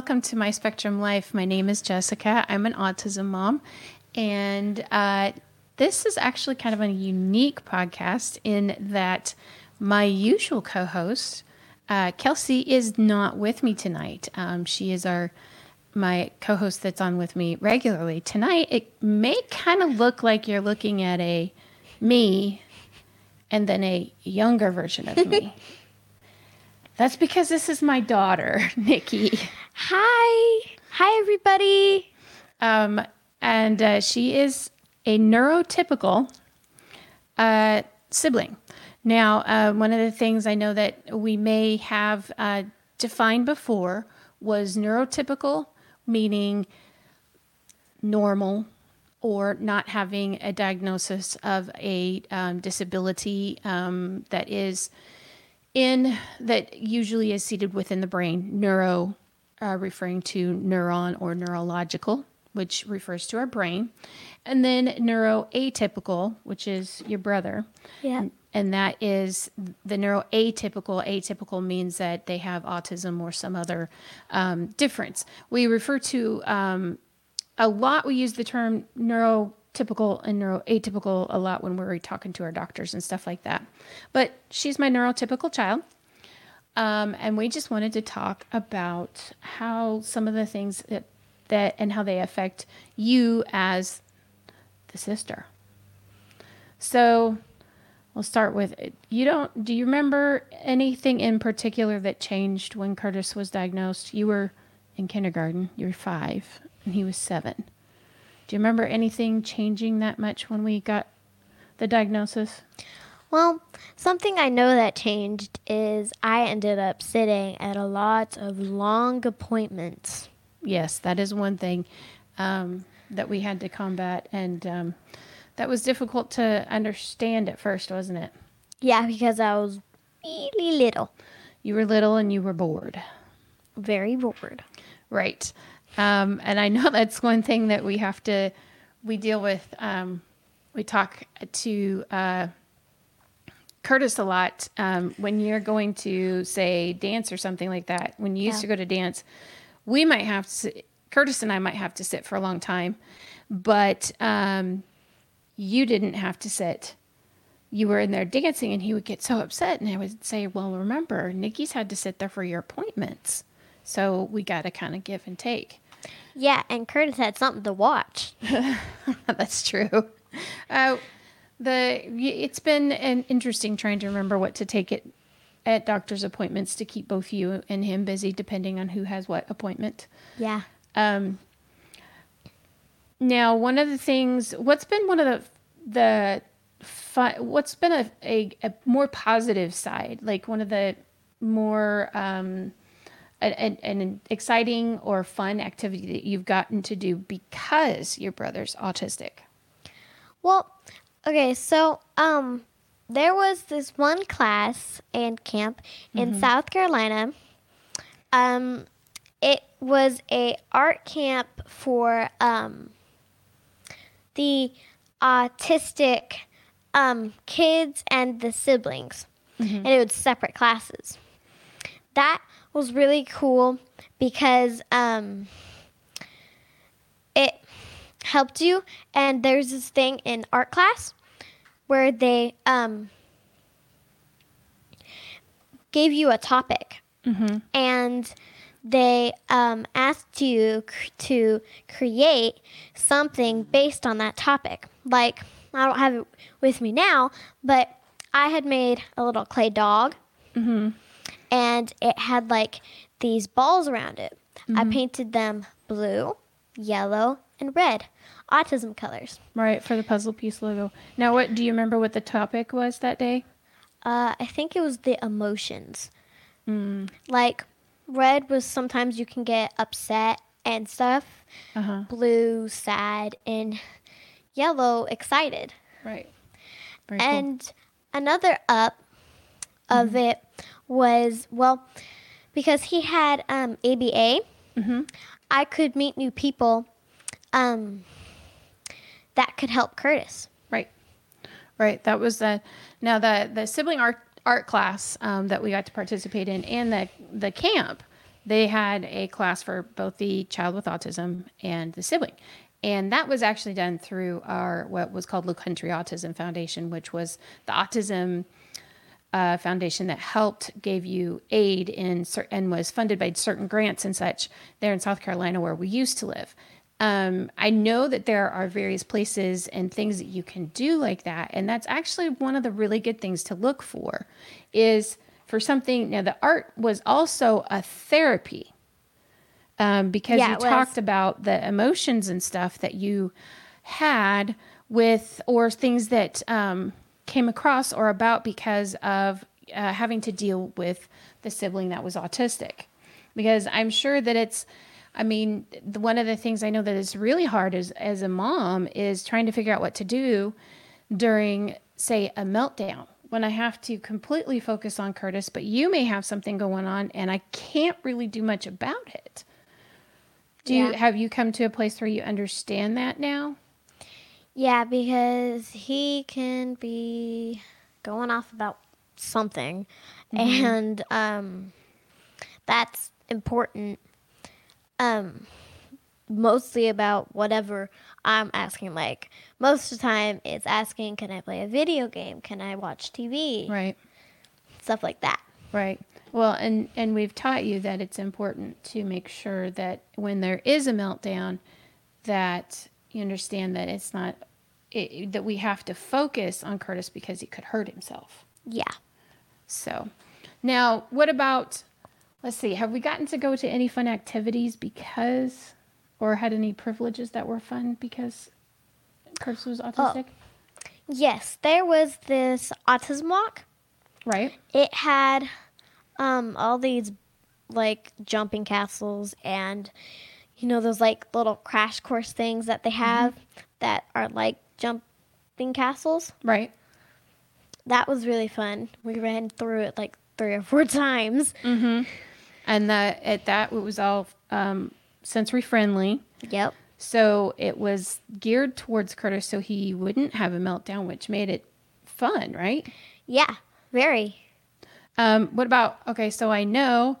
Welcome to My Spectrum Life. My name is Jessica. I'm an autism mom, and uh, this is actually kind of a unique podcast in that my usual co host, uh, Kelsey, is not with me tonight. Um, she is our my co-host that's on with me regularly tonight it may kind of look like you're looking at a me and then a younger version of me That's because this is my daughter, Nikki. Hi. Hi, everybody. Um, and uh, she is a neurotypical uh, sibling. Now, uh, one of the things I know that we may have uh, defined before was neurotypical, meaning normal or not having a diagnosis of a um, disability um, that is in that usually is seated within the brain, neuro uh, referring to neuron or neurological, which refers to our brain, and then neuroatypical, which is your brother. Yeah. And that is the neuroatypical. Atypical means that they have autism or some other um, difference. We refer to um, a lot, we use the term neuro typical and neuro atypical a lot when we're talking to our doctors and stuff like that. But she's my neurotypical child. Um, and we just wanted to talk about how some of the things that, that and how they affect you as the sister. So we'll start with you don't do you remember anything in particular that changed when Curtis was diagnosed? You were in kindergarten, you were five, and he was seven. Do you remember anything changing that much when we got the diagnosis? Well, something I know that changed is I ended up sitting at a lot of long appointments. Yes, that is one thing um, that we had to combat, and um, that was difficult to understand at first, wasn't it? Yeah, because I was really little. You were little and you were bored. Very bored. Right. Um, and I know that's one thing that we have to, we deal with. Um, we talk to uh, Curtis a lot um, when you're going to say dance or something like that. When you used yeah. to go to dance, we might have to. Curtis and I might have to sit for a long time, but um, you didn't have to sit. You were in there dancing, and he would get so upset, and I would say, "Well, remember, Nikki's had to sit there for your appointments." So we got to kind of give and take. Yeah, and Curtis had something to watch. That's true. Uh, the it's been an interesting trying to remember what to take it at doctor's appointments to keep both you and him busy, depending on who has what appointment. Yeah. Um. Now, one of the things, what's been one of the the fun, what's been a, a, a more positive side, like one of the more um, an, an exciting or fun activity that you've gotten to do because your brother's autistic? Well, okay, so um there was this one class and camp in mm-hmm. South Carolina. Um it was a art camp for um the autistic um kids and the siblings. Mm-hmm. And it was separate classes. That was really cool because um, it helped you. And there's this thing in art class where they um, gave you a topic mm-hmm. and they um, asked you c- to create something based on that topic. Like, I don't have it with me now, but I had made a little clay dog. Mm-hmm and it had like these balls around it. Mm-hmm. I painted them blue, yellow, and red, autism colors. Right for the puzzle piece logo. Now, what do you remember? What the topic was that day? Uh, I think it was the emotions. Mm. Like red was sometimes you can get upset and stuff. Uh-huh. Blue, sad, and yellow, excited. Right. Very and cool. another up of mm-hmm. it was well because he had um, ABA. Mm-hmm. I could meet new people um, that could help Curtis. Right, right. That was the now the the sibling art art class um, that we got to participate in, and the the camp they had a class for both the child with autism and the sibling. And that was actually done through our what was called Lowcountry Autism Foundation, which was the autism uh, foundation that helped gave you aid in and was funded by certain grants and such there in South Carolina where we used to live. Um, I know that there are various places and things that you can do like that, and that's actually one of the really good things to look for. Is for something now the art was also a therapy um, because Yeah, you it was. talked about the emotions and stuff that you had with or things that um, came across or about because of uh, having to deal with the sibling that was autistic. Because i'm sure that it's i mean the, one of the things i know that is really hard as, as a mom is trying to figure out what to do during say a meltdown when i have to completely focus on curtis but you may have something going on and i can't really do much about it. Do you have you come to a place where you understand that now Yeah, because he can be going off about something, and um, that's important. Um, mostly about whatever I'm asking. Like most of the time, it's asking, "Can I play a video game? Can I watch TV?" right Stuff like that. Right. Well, and and we've taught you that it's important to make sure that when there is a meltdown, that you understand that it's not it, that we have to focus on Curtis because he could hurt himself. Yeah. So, now what about? Let's see. Have we gotten to go to any fun activities because, or had any privileges that were fun because Curtis was autistic? Yes, there was this autism walk. Right. it had um all these like jumping castles and you know those like little crash course things that they have that are like jumping castles Right. that was really fun we ran through it like three or four times Mhm. And that at that it was all um, sensory friendly. yep So it was geared towards Curtis so he wouldn't have a meltdown, which made it fun, right? yeah very Um, what about, okay, so I know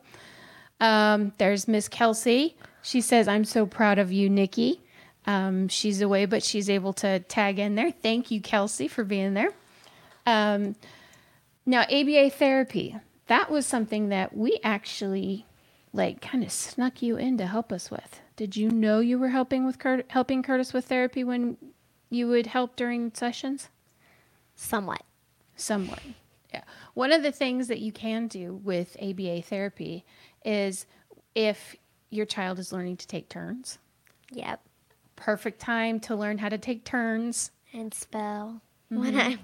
um, there's Miss Kelsey. She says, I'm so proud of you, Nikki. Um, she's away, but she's able to tag in there. Thank you, Kelsey, for being there. Um, now, ABA therapy, that was something that we actually like kind of snuck you in to help us with. Did you know you were helping with Curt- helping Curtis with therapy when you would help during sessions? somewhat Somewhat. Yeah. One of the things that you can do with ABA therapy is if your child is learning to take turns, yep perfect time to learn how to take turns. and spell when i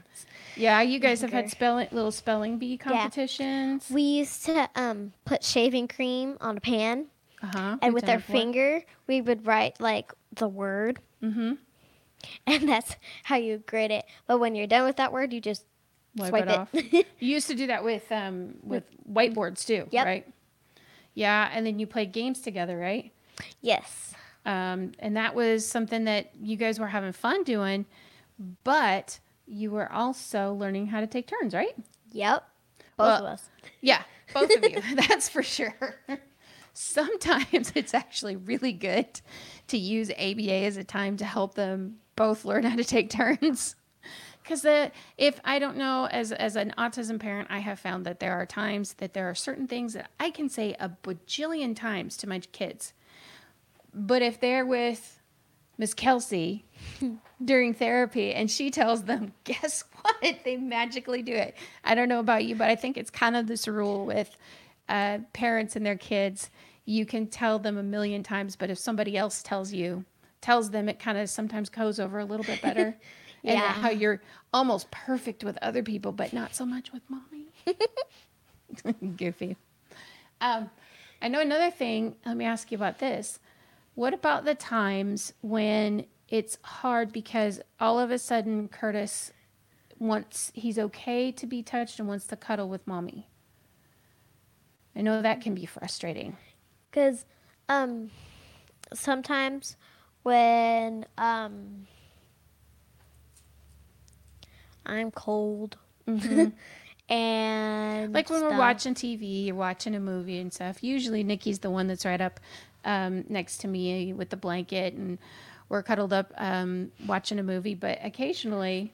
Yeah, you guys have had spelling little spelling bee competitions. we used to um put shaving cream on a pan Uh-huh. and we've with our finger we would write like the word Mm-hmm. and that's how you grade it but when you're done with that word you just Wipe swipe it off. You used to do that with um with whiteboards too, Yep. right? Yeah, and then you played games together, right? yes Um, and that was something that you guys were having fun doing, but you were also learning how to take turns, right? yep both Well- of us Yeah, both of you. That's for sure. Sometimes it's actually really good to use ABA as a time to help them both learn how to take turns. Because if I don't know, as as an autism parent, I have found that there are times that there are certain things that I can say a bajillion times to my kids, but if they're with Miss Kelsey during therapy and she tells them, guess what? They magically do it. I don't know about you, but I think it's kind of this rule with uh, parents and their kids. You can tell them a million times, but if somebody else tells you, tells them, it kind of sometimes goes over a little bit better. And Yeah. how you're almost perfect with other people, but not so much with mommy. Goofy. Um, I know another thing. Let me ask you about this. What about the times when it's hard because all of a sudden Curtis wants he's okay to be touched and wants to cuddle with mommy? I know that can be frustrating. because um sometimes when um i'm cold and like when we're watching TV or watching a movie and stuff. Usually Nikki's the one that's right up um, next to me with the blanket, and we're cuddled up um, watching a movie. But occasionally,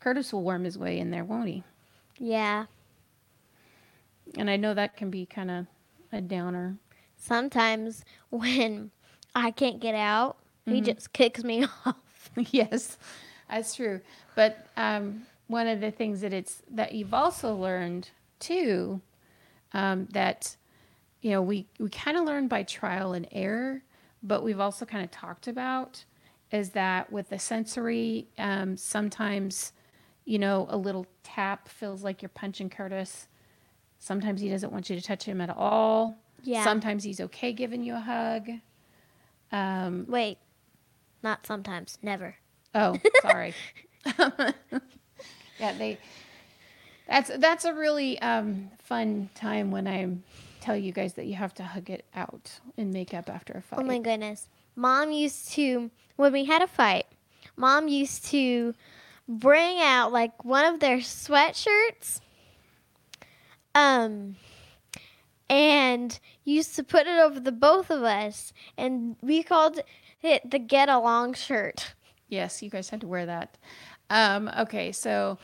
Curtis will worm his way in there, won't he? Yeah. And I know that can be kind of a downer. Sometimes when I can't get out, he just kicks me off. yes, that's true. But um, one of the things that it's that you've also learned too, um, that you know we we kind of learn by trial and error, but we've also kind of talked about is that with the sensory, um, sometimes you know a little tap feels like you're punching Curtis. Sometimes he doesn't want you to touch him at all. Yeah. Sometimes he's okay giving you a hug. Um, Wait. Not sometimes. Never. Oh, sorry. yeah, they. That's that's a really um, fun time when I tell you guys that you have to hug it out and make up after a fight. Oh my goodness. Mom used to, when we had a fight, mom used to bring out like one of their sweatshirts. Um, and used to put it over the both of us, and we called it the get along shirt. Yes, you guys had to wear that. Um, okay, so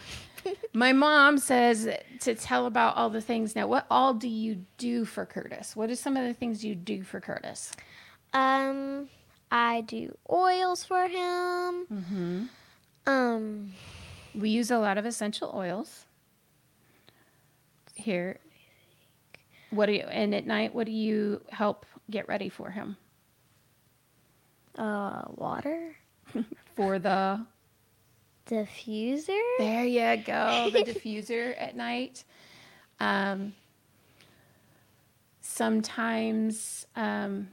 my mom says to tell about all the things. Now, what all do you do for Curtis? What are some of the things you do for Curtis? Um, I do oils for him. Mm-hmm. Um, We use a lot of essential oils here. What do you and at night? What do you help get ready for him uh, water, for the? Diffuser. There you go, the diffuser at night. Um, sometimes, um,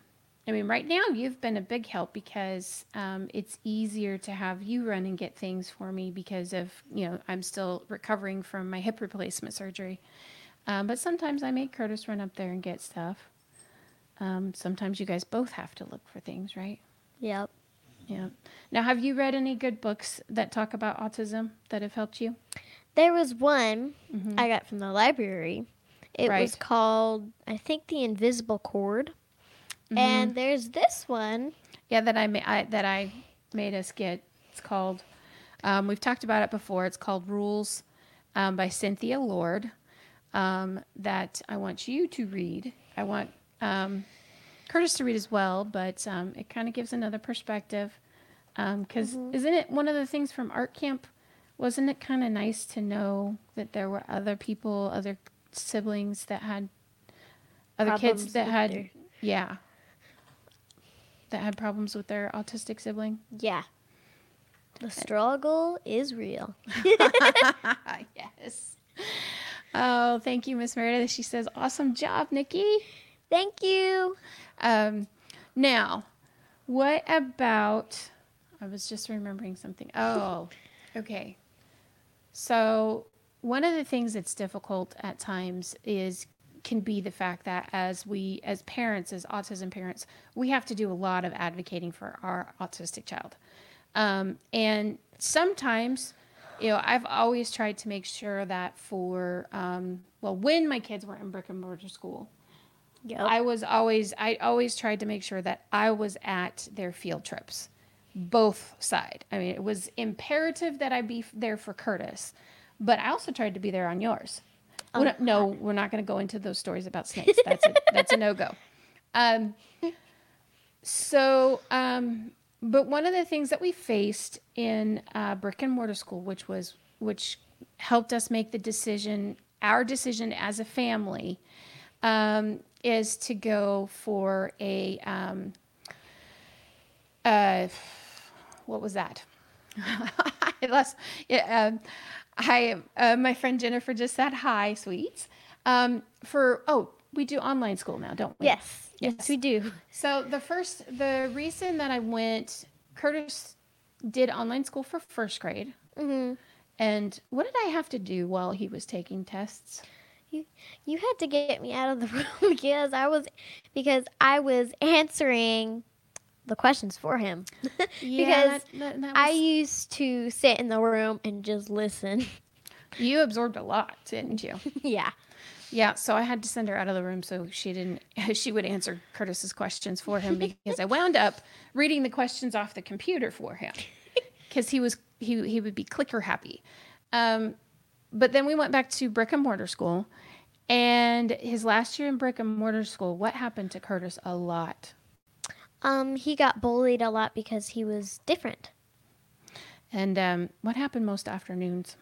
I mean, right now you've been a big help because um, it's easier to have you run and get things for me because of you know I'm still recovering from my hip replacement surgery. Um, but sometimes I make Curtis run up there and get stuff. Um, sometimes you guys both have to look for things, right? Yep. Yeah. Now, have you read any good books that talk about autism that have helped you? There was one Mhm. I got from the library. It was called, I think, The Invisible Cord. Mm-hmm. And there's this one. Yeah, that I, ma- I that I made us get. It's called. Um, we've talked about it before. It's called Rules um, by Cynthia Lord. Um, that I want you to read. I want um, Curtis to read as well, but um, it kind of gives another perspective. Um, because mm-hmm. isn't it one of the things from art camp? Wasn't it kind of nice to know that there were other people, other siblings that had other Problems kids that had their- yeah that had problems with their autistic sibling. Yeah. The eh. struggle is real. yes. Oh, thank you, Miss Meredith. She says, "Awesome job, Nikki." Thank you. Um, now, what about? I was just remembering something. Oh, okay. So one of the things that's difficult at times is can be the fact that as we as parents as autism parents we have to do a lot of advocating for our autistic child um, and sometimes you know i've always tried to make sure that for um, well when my kids were in brick and mortar school Yep. I was always I always tried to make sure that I was at their field trips, both side. I mean, it was imperative that I be there for Curtis, but I also tried to be there on yours. We don't- no, we're not going to go into those stories about snakes. That's a, that's a no go. Um, so, um, but one of the things that we faced in uh, brick and mortar school, which was which helped us make the decision, our decision as a family, um, is to go for a um, uh, what was that? I lost. Yeah, um, hi, uh, my friend Jennifer just said hi, sweets. Um, for oh, we do online school now, don't we? Yes. Yes, Yes. we do. So the first, the reason that I went, Curtis did online school for first grade. Mm-hmm. And what did I have to do while he was taking tests? You you had to get me out of the room because I was because I was answering the questions for him. yeah, because that- that- that I used to sit in the room and just listen. You absorbed a lot, didn't you? yeah. Yeah, so I had to send her out of the room so she didn't she would answer Curtis's questions for him because I wound up reading the questions off the computer for him because he was he he would be clicker happy. Um, but then we went back to brick and mortar school, and his last year in brick and mortar school, what happened to Curtis a lot? Um, he got bullied a lot because he was different. And um, what happened most afternoons?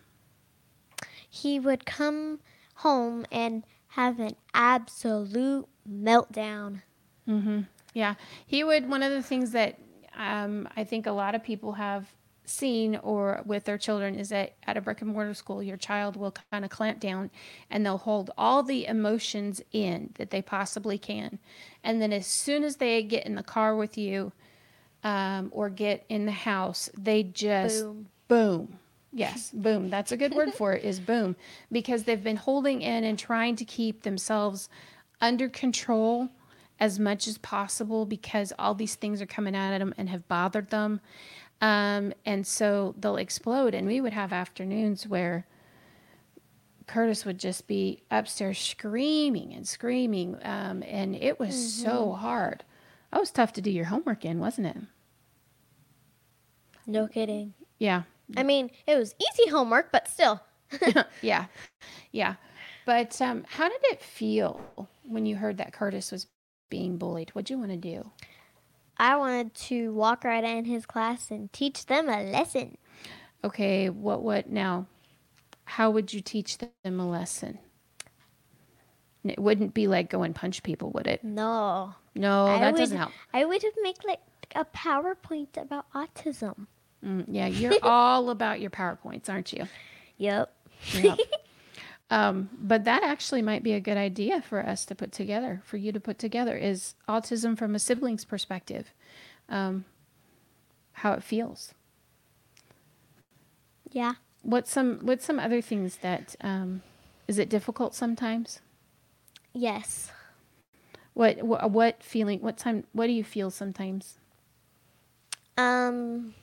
He would come home and have an absolute meltdown. Mm-hmm. Yeah, he would. One of the things that um, I think a lot of people have seen or with their children is that at a brick and mortar school, your child will kind of clamp down and they'll hold all the emotions in that they possibly can. And then as soon as they get in the car with you um, or get in the house, they just Boom. boom. Yes, boom. That's a good word for it is boom because they've been holding in and trying to keep themselves under control as much as possible because all these things are coming out at them and have bothered them. Um, and so they'll explode. And we would have afternoons where Curtis would just be upstairs screaming and screaming. Um, and it was so hard. That was tough to do your homework in, wasn't it? No kidding. Yeah. I mean, it was easy homework, but still. yeah. Yeah. But um, how did it feel when you heard that Curtis was being bullied? What'd you want to do? I wanted to walk right in his class and teach them a lesson. Okay, what what now? How would you teach them a lesson? It wouldn't be like go and punch people, would it? No. No, I that would, doesn't help. I would make like a PowerPoint about autism. Mm, yeah, you're all about your PowerPoints, aren't you? Yep. Yep. um, but that actually might be a good idea for us to put together, for you to put together, is autism from a sibling's perspective, um, how it feels. Yeah. What's some what's some other things that um, is it difficult sometimes? Yes. What, what what feeling? What time? What do you feel sometimes? Um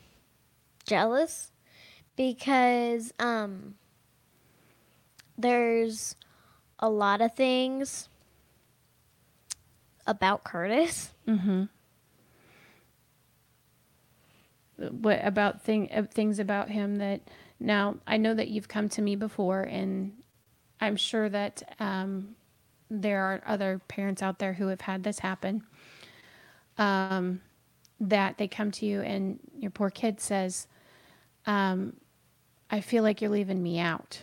jealous because um there's a lot of things about Curtis. Mm-hmm. What about thing uh, things about him that now I know that you've come to me before, and I'm sure that um, there are other parents out there who have had this happen. Um, that they come to you and your poor kid says, um, "I feel like you're leaving me out,"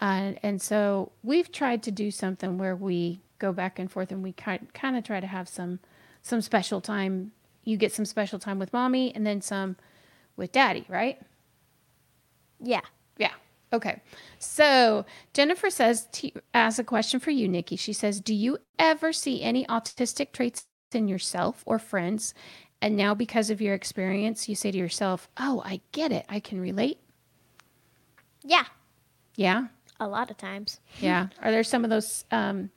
uh, and so we've tried to do something where we go back and forth and we kind kind of try to have some some special time. You get some special time with mommy and then some with daddy, right? Yeah. Yeah. Okay. So Jennifer says to ask a question for you, Nikki. She says, "Do you ever see any autistic traits in yourself or friends?" And now, because of your experience, you say to yourself, "Oh, I get it. I can relate." Yeah. Yeah. A lot of times. Yeah. Are there some of those um,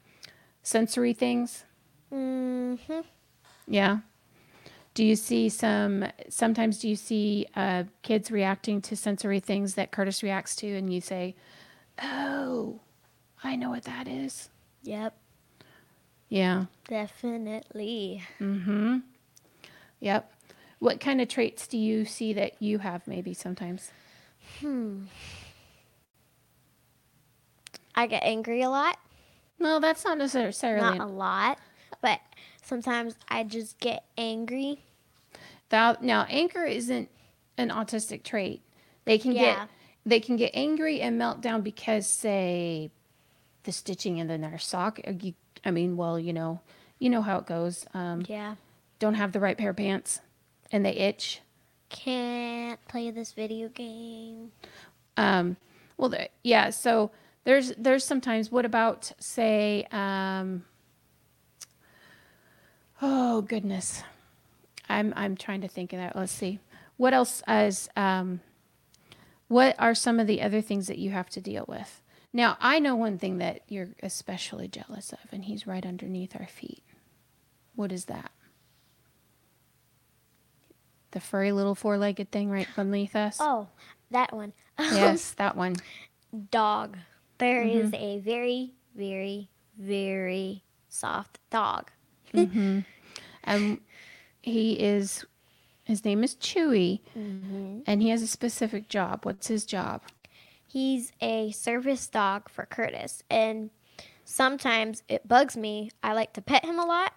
sensory things? Mm-hmm. Yeah. Do you see some? Sometimes do you see uh, kids reacting to sensory things that Curtis reacts to, and you say, "Oh, I know what that is." Yep. Yeah. Definitely. Mm-hmm. Yep. What kind of traits do you see that you have maybe sometimes? Hmm. I get angry a lot. No, that's not necessarily. Not a lot, but sometimes I just get angry. Now, anger isn't an autistic trait. They can Yeah. get they can get angry and melt down because, say, the stitching in their sock. You, I mean, well, you know, you know how it goes. Um, Yeah. don't have the right pair of pants, and they itch. Can't play this video game. Um, well, yeah. So there's there's sometimes. What about say? Um, oh goodness, I'm I'm trying to think of that. Let's see. What else is? Um, what are some of the other things that you have to deal with? Now I know one thing that you're especially jealous of, and he's right underneath our feet. What is that? The furry little four-legged thing right beneath us. Oh, that one. Yes, that one. dog. There mm-hmm. is a very, very, very soft dog. Mm-hmm. and he is his name is Chewy, mm-hmm. and he has a specific job. What's his job? He's a service dog for Curtis, and sometimes it bugs me. I like to pet him a lot,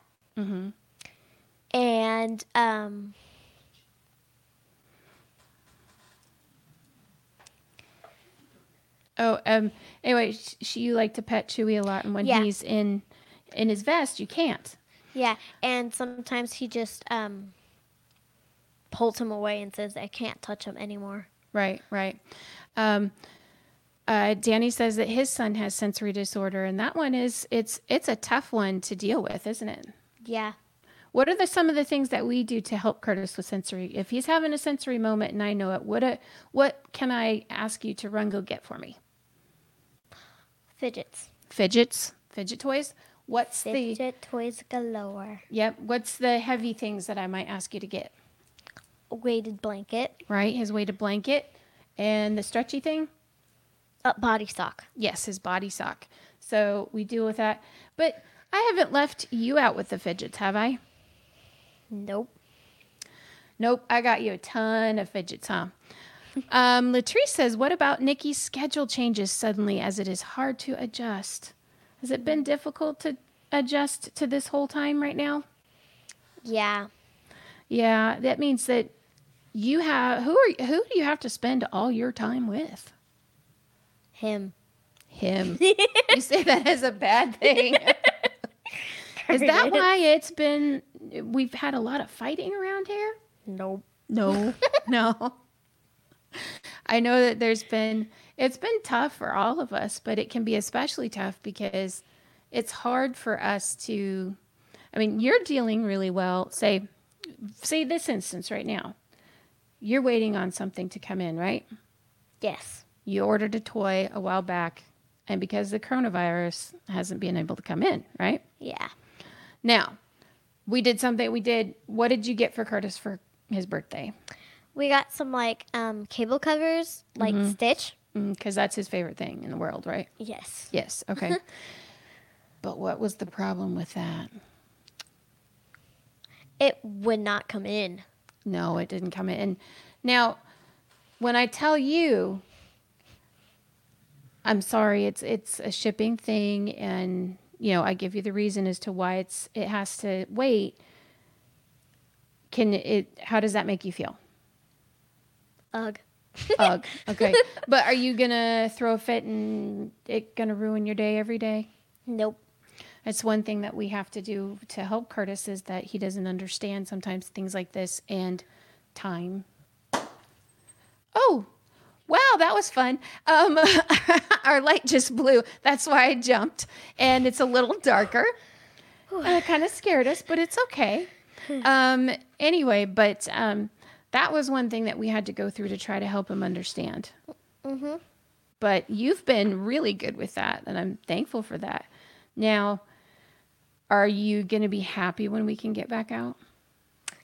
and um, Oh, um. Anyway, sh- sh- you like to pet Chewy a lot, and when Yeah. he's in in his vest, you can't. yeah, and sometimes he just um pulls him away and says, "I can't touch him anymore." Right, right. Um, uh, Danny says that his son has sensory disorder, and that one is it's it's a tough one to deal with, isn't it? Yeah. What are the some of the things that we do to help Curtis with sensory? If he's having a sensory moment and I know it, what a, what can I ask you to run go get for me? Fidgets. Fidgets, fidget toys. What's the Fidget toys galore. yep? What's the heavy things that I might ask you to get? A weighted blanket. Right, his weighted blanket and the stretchy thing. A body sock. Yes, his body sock. So we deal with that. But I haven't left you out with the fidgets, have I? Nope. Nope, I got you a ton of fidgets, huh? Um, Latrice says, What about Nikki's schedule changes suddenly as it is hard to adjust? Has it been difficult to adjust to this whole time right now? Yeah. Yeah, that means that you have who are who do you have to spend all your time with? Him. Him. you say that as a bad thing. Is that why it's been we've had a lot of fighting around here? Nope. No, no. I know that there's been, it's been tough for all of us, but it can be especially tough because it's hard for us to, I mean, you're dealing really well. Say, say this instance right now. You're waiting on something to come in, right? Yes. You ordered a toy a while back, and because the coronavirus hasn't been able to come in, right? Yeah. Now, we did something, we did, what did you get for Curtis for his birthday? We got some like um cable covers, like Stitch. Because that's his favorite thing in the world, right? Yes. Yes. Okay. but what was the problem with that? It would not come in. No, it didn't come in. Now, when I tell you, I'm sorry, it's it's a shipping thing, and you know I give you the reason as to why it's it has to wait. Can it? How does that make you feel? Ugh. Ugh. Okay. but are you gonna throw a fit and it gonna ruin your day every day? Nope. That's one thing that we have to do to help Curtis is that he doesn't understand sometimes things like this and time. Oh, wow, that was fun. Um, our light just blew. That's why I jumped, and it's a little darker. Uh, kind of scared us, but it's okay. Um, anyway, but um, that was one thing that we had to go through to try to help him understand. Mm-hmm. But you've been really good with that, and I'm thankful for that. Now, are you going to be happy when we can get back out?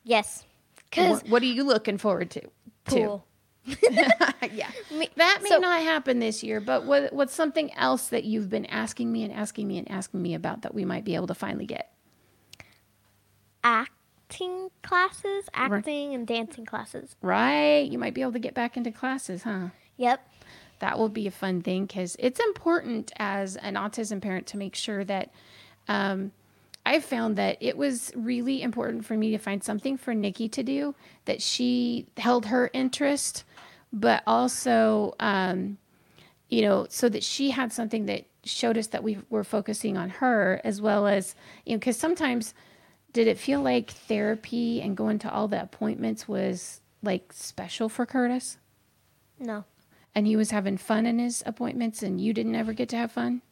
Yes. Cause What, what are you looking forward to? pool. To? yeah. That may so- not happen this year, but what, what's something else that you've been asking me and asking me and asking me about that we might be able to finally get? Acting classes, acting and dancing classes. Right? You might be able to get back into classes, huh? Yep. that will be a fun thing because it's important as an autism parent to make sure that um, I found that it was really important for me to find something for Nikki to do that she held her interest, but also, um, you know, so that she had something that showed us that we were focusing on her as well as, you know, because sometimes did it feel like therapy and going to all the appointments was like special for Curtis? No. and he was having fun in his appointments and you didn't ever get to have fun?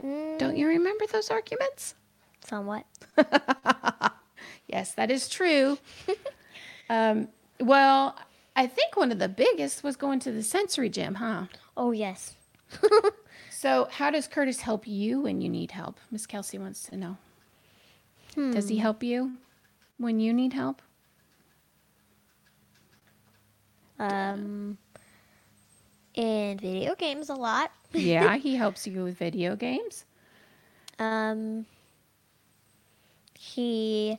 Don't you remember those arguments? Somewhat. Yes, that is true. um, well, I think one of the biggest was going to the sensory gym, huh? Oh yes. So, how does Curtis help you when you need help? Miss Kelsey wants to know. Does he help you when you need help? Um in video games a lot. yeah, he helps you with video games. Um, he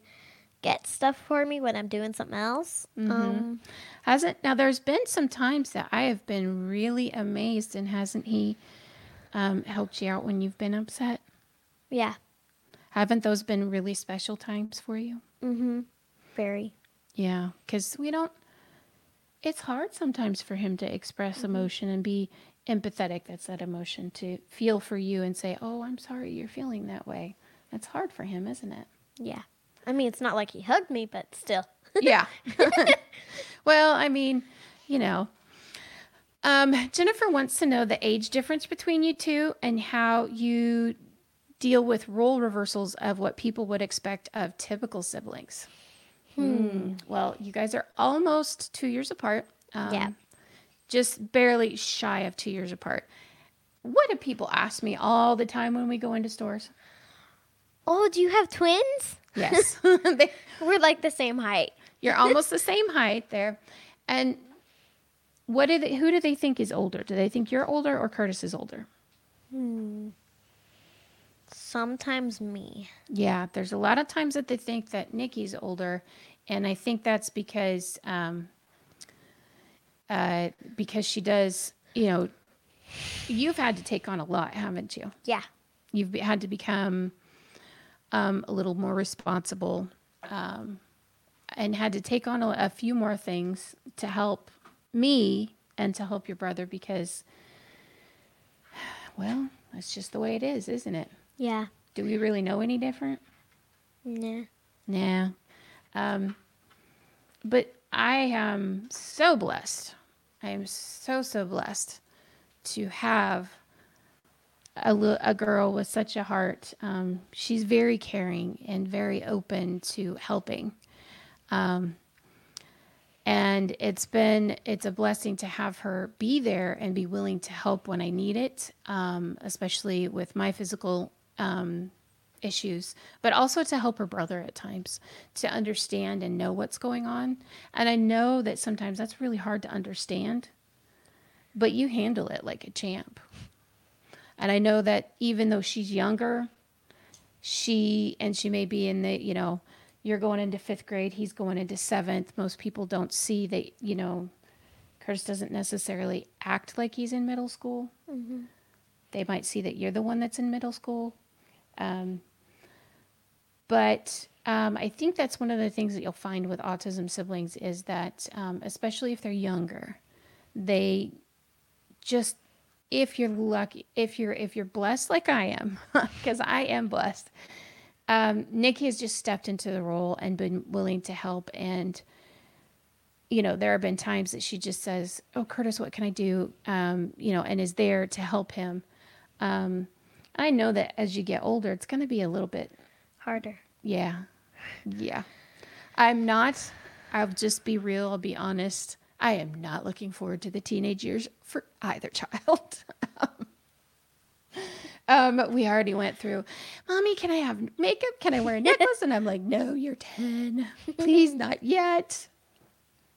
gets stuff for me when I'm doing something else. Um, Hasn't now? There's been some times that I have been really amazed, and hasn't he um, helped you out when you've been upset? yeah. Haven't those been really special times for you? Mm-hmm. Very. Yeah, because we don't. It's hard sometimes for him to express emotion and be empathetic. That's that emotion to feel for you and say, "Oh, I'm sorry you're feeling that way." That's hard for him, isn't it? Yeah. I mean, it's not like he hugged me, but still. Yeah. well, I mean, you know. Um, Jennifer wants to know the age difference between you two and how you deal with role reversals of what people would expect of typical siblings. Hmm. Well, you guys are almost two years apart. Um, Yeah. Just barely shy of two years apart. What do people ask me all the time when we go into stores? Oh, do you have twins? Yes. They- We're like the same height. You're almost the same height there. And what do they, who do they think is older? Do they think you're older or Curtis is older? Sometimes me. Yeah, there's a lot of times that they think that Nikki's older, and I think that's because um, uh, because she does. You know, you've had to take on a lot, haven't you? Yeah. You've be- had to become um, a little more responsible, um, and had to take on a, a few more things to help me and to help your brother because, well, that's just the way it is, isn't it? Yeah. Do we really know any different? Nah. Nah. Um, but I am so blessed. I am so, so blessed to have a, li- a girl with such a heart. Um, she's very caring and very open to helping. Um, and it's been it's a blessing to have her be there and be willing to help when I need it, um, especially with my physical um, issues, but also to help her brother at times to understand and know what's going on. And I know that sometimes that's really hard to understand, but you handle it like a champ. And I know that even though she's younger, she and she may be in the, you know, you're going into fifth grade, he's going into seventh. Most people don't see that, you know, Curtis doesn't necessarily act like he's in middle school. They might see that you're the one that's in middle school. Um, but um, I think that's one of the things that you'll find with autism siblings is that, um, especially if they're younger, they just if you're lucky, if you're if you're blessed like I am, because I am blessed, um, Nikki has just stepped into the role and been willing to help. And you know, there have been times that she just says, "Oh, Curtis, what can I do?" Um, you know, and is there to help him. I know that as you get older, it's going to be a little bit Harder. yeah. Yeah. I'm not, I'll just be real, I'll be honest. I am not looking forward to the teenage years for either child. um, we already went through, Mommy, can I have makeup? Can I wear a necklace? And I'm like, No, you're 10. Please, not yet.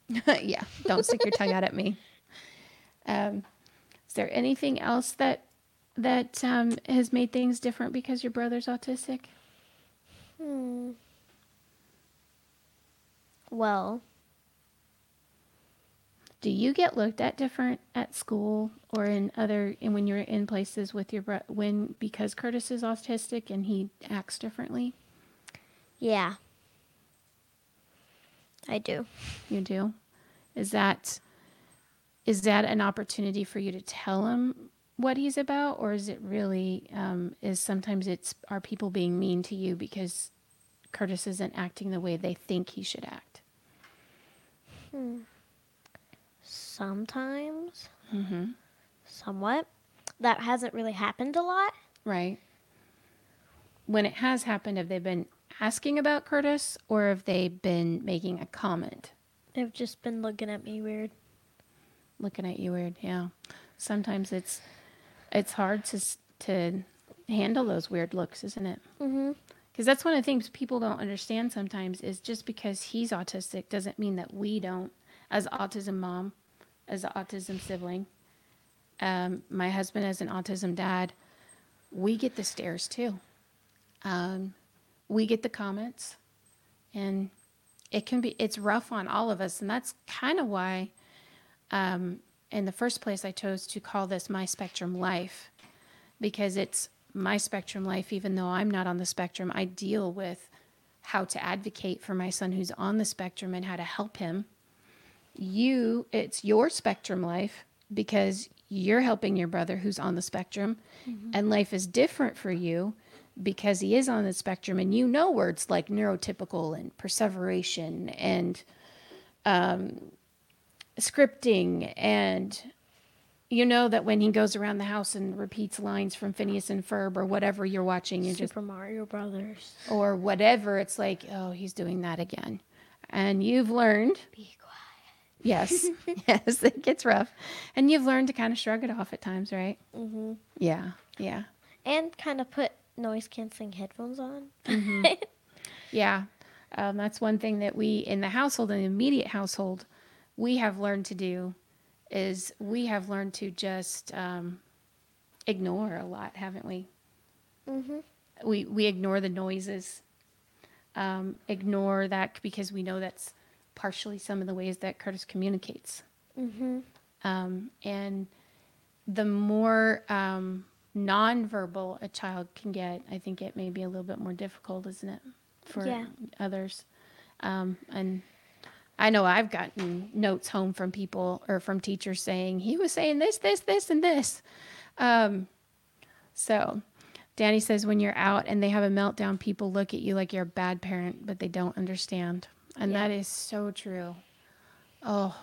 yeah, don't stick your tongue out at me. Um, is there anything else that that um, has made things different because your brother's autistic? Hmm. Well, Do you get looked at different at school or in other and when you're in places with your bro- when because Curtis is autistic and he acts differently? yeah. I do. You do. Is that is that an opportunity for you to tell him what he's about, or is it really um, is sometimes it's are people being mean to you because Curtis isn't acting the way they think he should act? Hmm. Sometimes. Mm-hmm. Somewhat. That hasn't really happened a lot. Right. When it has happened, have they been asking about Curtis, or have they been making a comment? They've just been looking at me weird. looking at you weird. Yeah, sometimes it's it's hard to to handle those weird looks, isn't it? Mm-hmm. Because that's one of the things people don't understand sometimes is just because he's autistic doesn't mean that we don't, as autism mom, as an autism sibling, um, my husband as an autism dad, we get the stares too. Um, we get the comments, and it can be it's rough on all of us, and that's kind of why, um, in the first place, I chose to call this my spectrum life, because it's my spectrum life. Even though I'm not on the spectrum, I deal with how to advocate for my son who's on the spectrum and how to help him. You, it's your spectrum life because you're helping your brother who's on the spectrum, and life is different for you because he is on the spectrum, and you know words like neurotypical and perseveration and um, scripting, and you know that when he goes around the house and repeats lines from Phineas and Ferb or whatever you're watching, you just Super Mario Brothers. or whatever, it's like, oh, he's doing that again. And you've learned, Be quiet. yes, yes, it gets rough. And you've learned to kind of shrug it off at times, right? hmm Yeah, yeah, And kind of put noise canceling headphones on. yeah. Um, that's one thing that we in the household, in the immediate household, we have learned to do is we have learned to just um, ignore a lot, haven't we? hmm We we ignore the noises, um, ignore that because we know that's partially some of the ways that Curtis communicates. hmm Um, and the more um, nonverbal a child can get, I think it may be a little bit more difficult, isn't it, for Yeah. others? Um, and I know I've gotten notes home from people or from teachers saying he was saying this, this, this, and this. Um, so, Danny says when you're out and they have a meltdown, people look at you like you're a bad parent, but they don't understand, and Yeah. that is so true. Oh,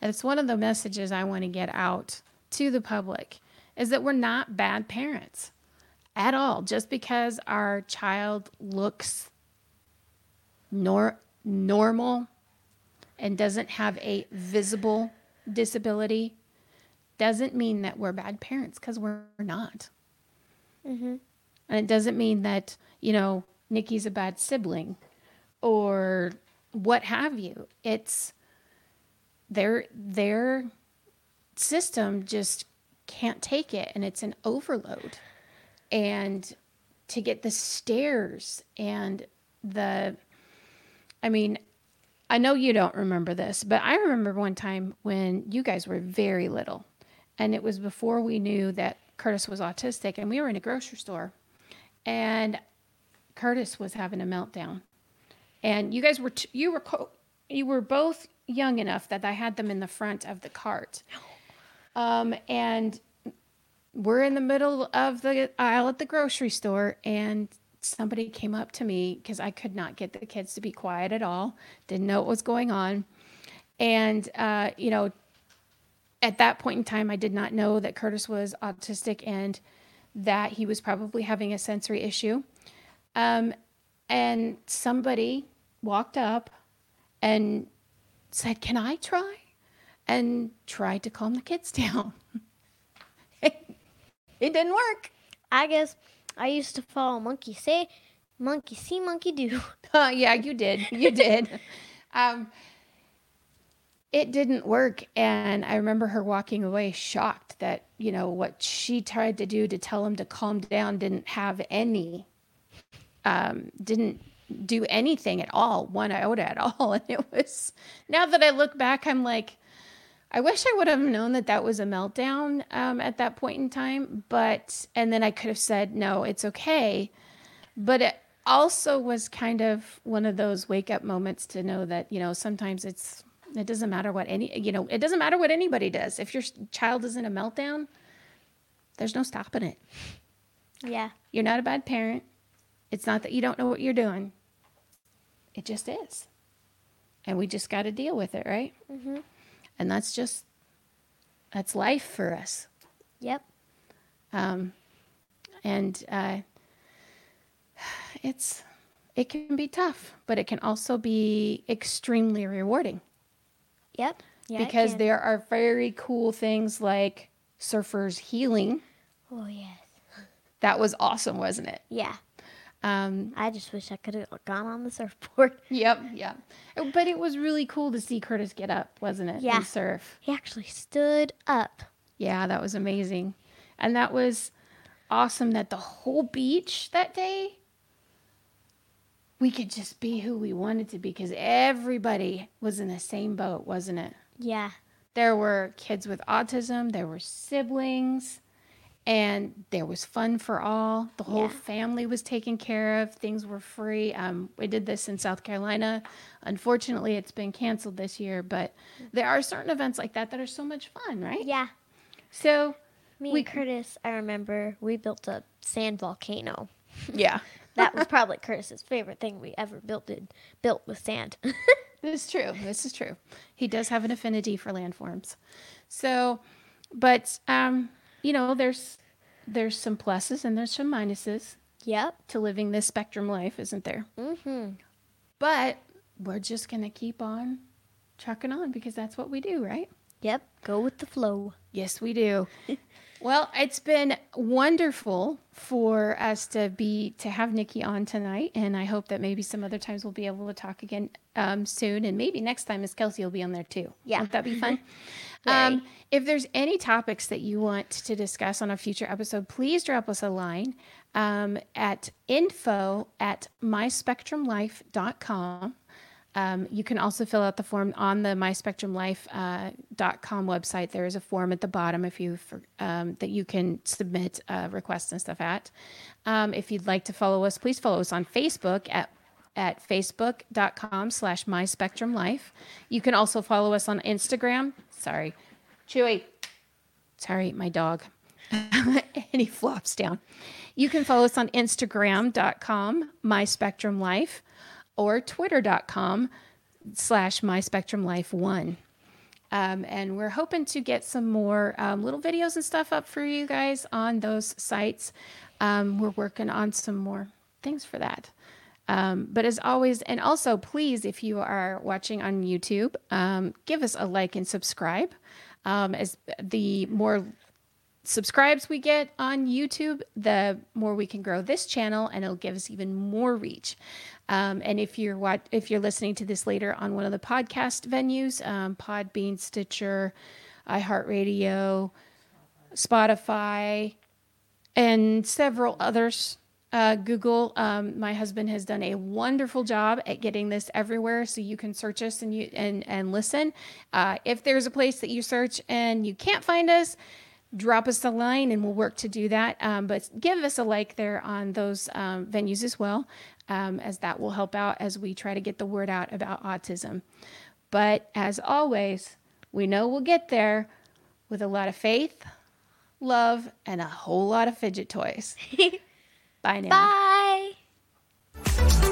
it's one of the messages I want to get out to the public is that we're not bad parents at all. Just because our child looks nor- normal and doesn't have a visible disability doesn't mean that we're bad parents because we're not. hmm And it doesn't mean that, you know, Nikki's a bad sibling or what have you. It's their their system just can't take it and it's an overload. And to get the stares and the I mean, I know you don't remember this, but I remember one time when you guys were very little and it was before we knew that Curtis was autistic and we were in a grocery store and Curtis was having a meltdown. And you guys were t- you were co- you were both young enough that I had them in the front of the cart. Um, and we're in the middle of the aisle at the grocery store and somebody came up to me because I could not get the kids to be quiet at all. Didn't know what was going on. And uh, you know, at that point in time, I did not know that Curtis was autistic and that he was probably having a sensory issue. Um, and somebody walked up and said, Can I try? And tried to calm the kids down. it didn't work. I guess I used to follow monkey say, monkey see, monkey do. Uh, yeah, you did. You did. um, it didn't work. And I remember her walking away shocked that, you know, what she tried to do to tell him to calm down didn't have any, um, didn't do anything at all, one iota at all. And it was, now that I look back, I'm like, I wish I would have known that that was a meltdown um, at that point in time. But, and then I could have said, no, it's okay. But it also was kind of one of those wake up moments to know that, you know, sometimes it's, it doesn't matter what any, you know, it doesn't matter what anybody does. If your child is in a meltdown, there's no stopping it. Yeah. You're not a bad parent. It's not that you don't know what you're doing. It just is. And we just got to deal with it, right? hmm And that's just, that's life for us. Yep. Um, and uh, it's, it can be tough, but it can also be extremely rewarding Yep. Yeah. because there are very cool things like surfers healing. Oh yes. That was awesome, wasn't it? Yeah. Um, I just wish I could have gone on the surfboard. Yep, yep. But it was really cool to see Curtis get up, wasn't it? Yeah. And surf. He actually stood up. Yeah, that was amazing. And that was awesome that the whole beach that day we could just be who we wanted to be because everybody was in the same boat, wasn't it? Yeah. There were kids with autism, there were siblings, and there was fun for all. The whole Yeah. family was taken care of. Things were free. Um, we did this in South Carolina. Unfortunately, it's been canceled this year, but there are certain events like that that are so much fun, right? Yeah. So, Me We- and Curtis, I remember we built a sand volcano. yeah, That was probably Curtis's favorite thing we ever built did, built with sand. this is true. This is true. He does have an affinity for landforms. So, but um, you know, there's there's some pluses and there's some minuses yep. to living this spectrum life, isn't there? Mm-hmm. But we're just going to keep on trucking on because that's what we do, right? Yep. Go with the flow. Yes, we do. well, it's been wonderful for us to be to have Nikki on tonight, and I hope that maybe some other times we'll be able to talk again um, soon, and maybe next time Miss Kelsey will be on there too. Yeah. Won't that be fun? Um, if there's any topics that you want to discuss on a future episode, please drop us a line um, at info at myspectrumlife.com. Um, you can also fill out the form on the myspectrumlife.com website. There is a form at the bottom if you um, that you can submit uh, requests and stuff at. Um, if you'd like to follow us, please follow us on Facebook at at facebook.com slash myspectrumlife. You can also follow us on Instagram. Sorry, Chewy. Sorry, my dog. and he flops down. You can follow us on Instagram.com, myspectrumlife, or twitter.com slash myspectrumlife1. Um, and we're hoping to get some more um, little videos and stuff up for you guys on those sites. Um, we're working on some more things for that. Um, but as always, and also please, if you are watching on YouTube, um, give us a like and subscribe. Um, as the more subscribes we get on YouTube, the more we can grow this channel, and it'll give us even more reach. Um, and if you're if you're listening to this later on one of the podcast venues, um, Podbean, Stitcher, iHeartRadio, Spotify, and several others. Uh, Google. Um, my husband has done a wonderful job at getting this everywhere, so you can search us and you and and listen. Uh, if there's a place that you search and you can't find us, drop us a line and we'll work to do that. Um, but give us a like there on those um, venues as well, um, as that will help out as we try to get the word out about autism. But as always, we know we'll get there with a lot of faith, love, and a whole lot of fidget toys. Bye now. Bye.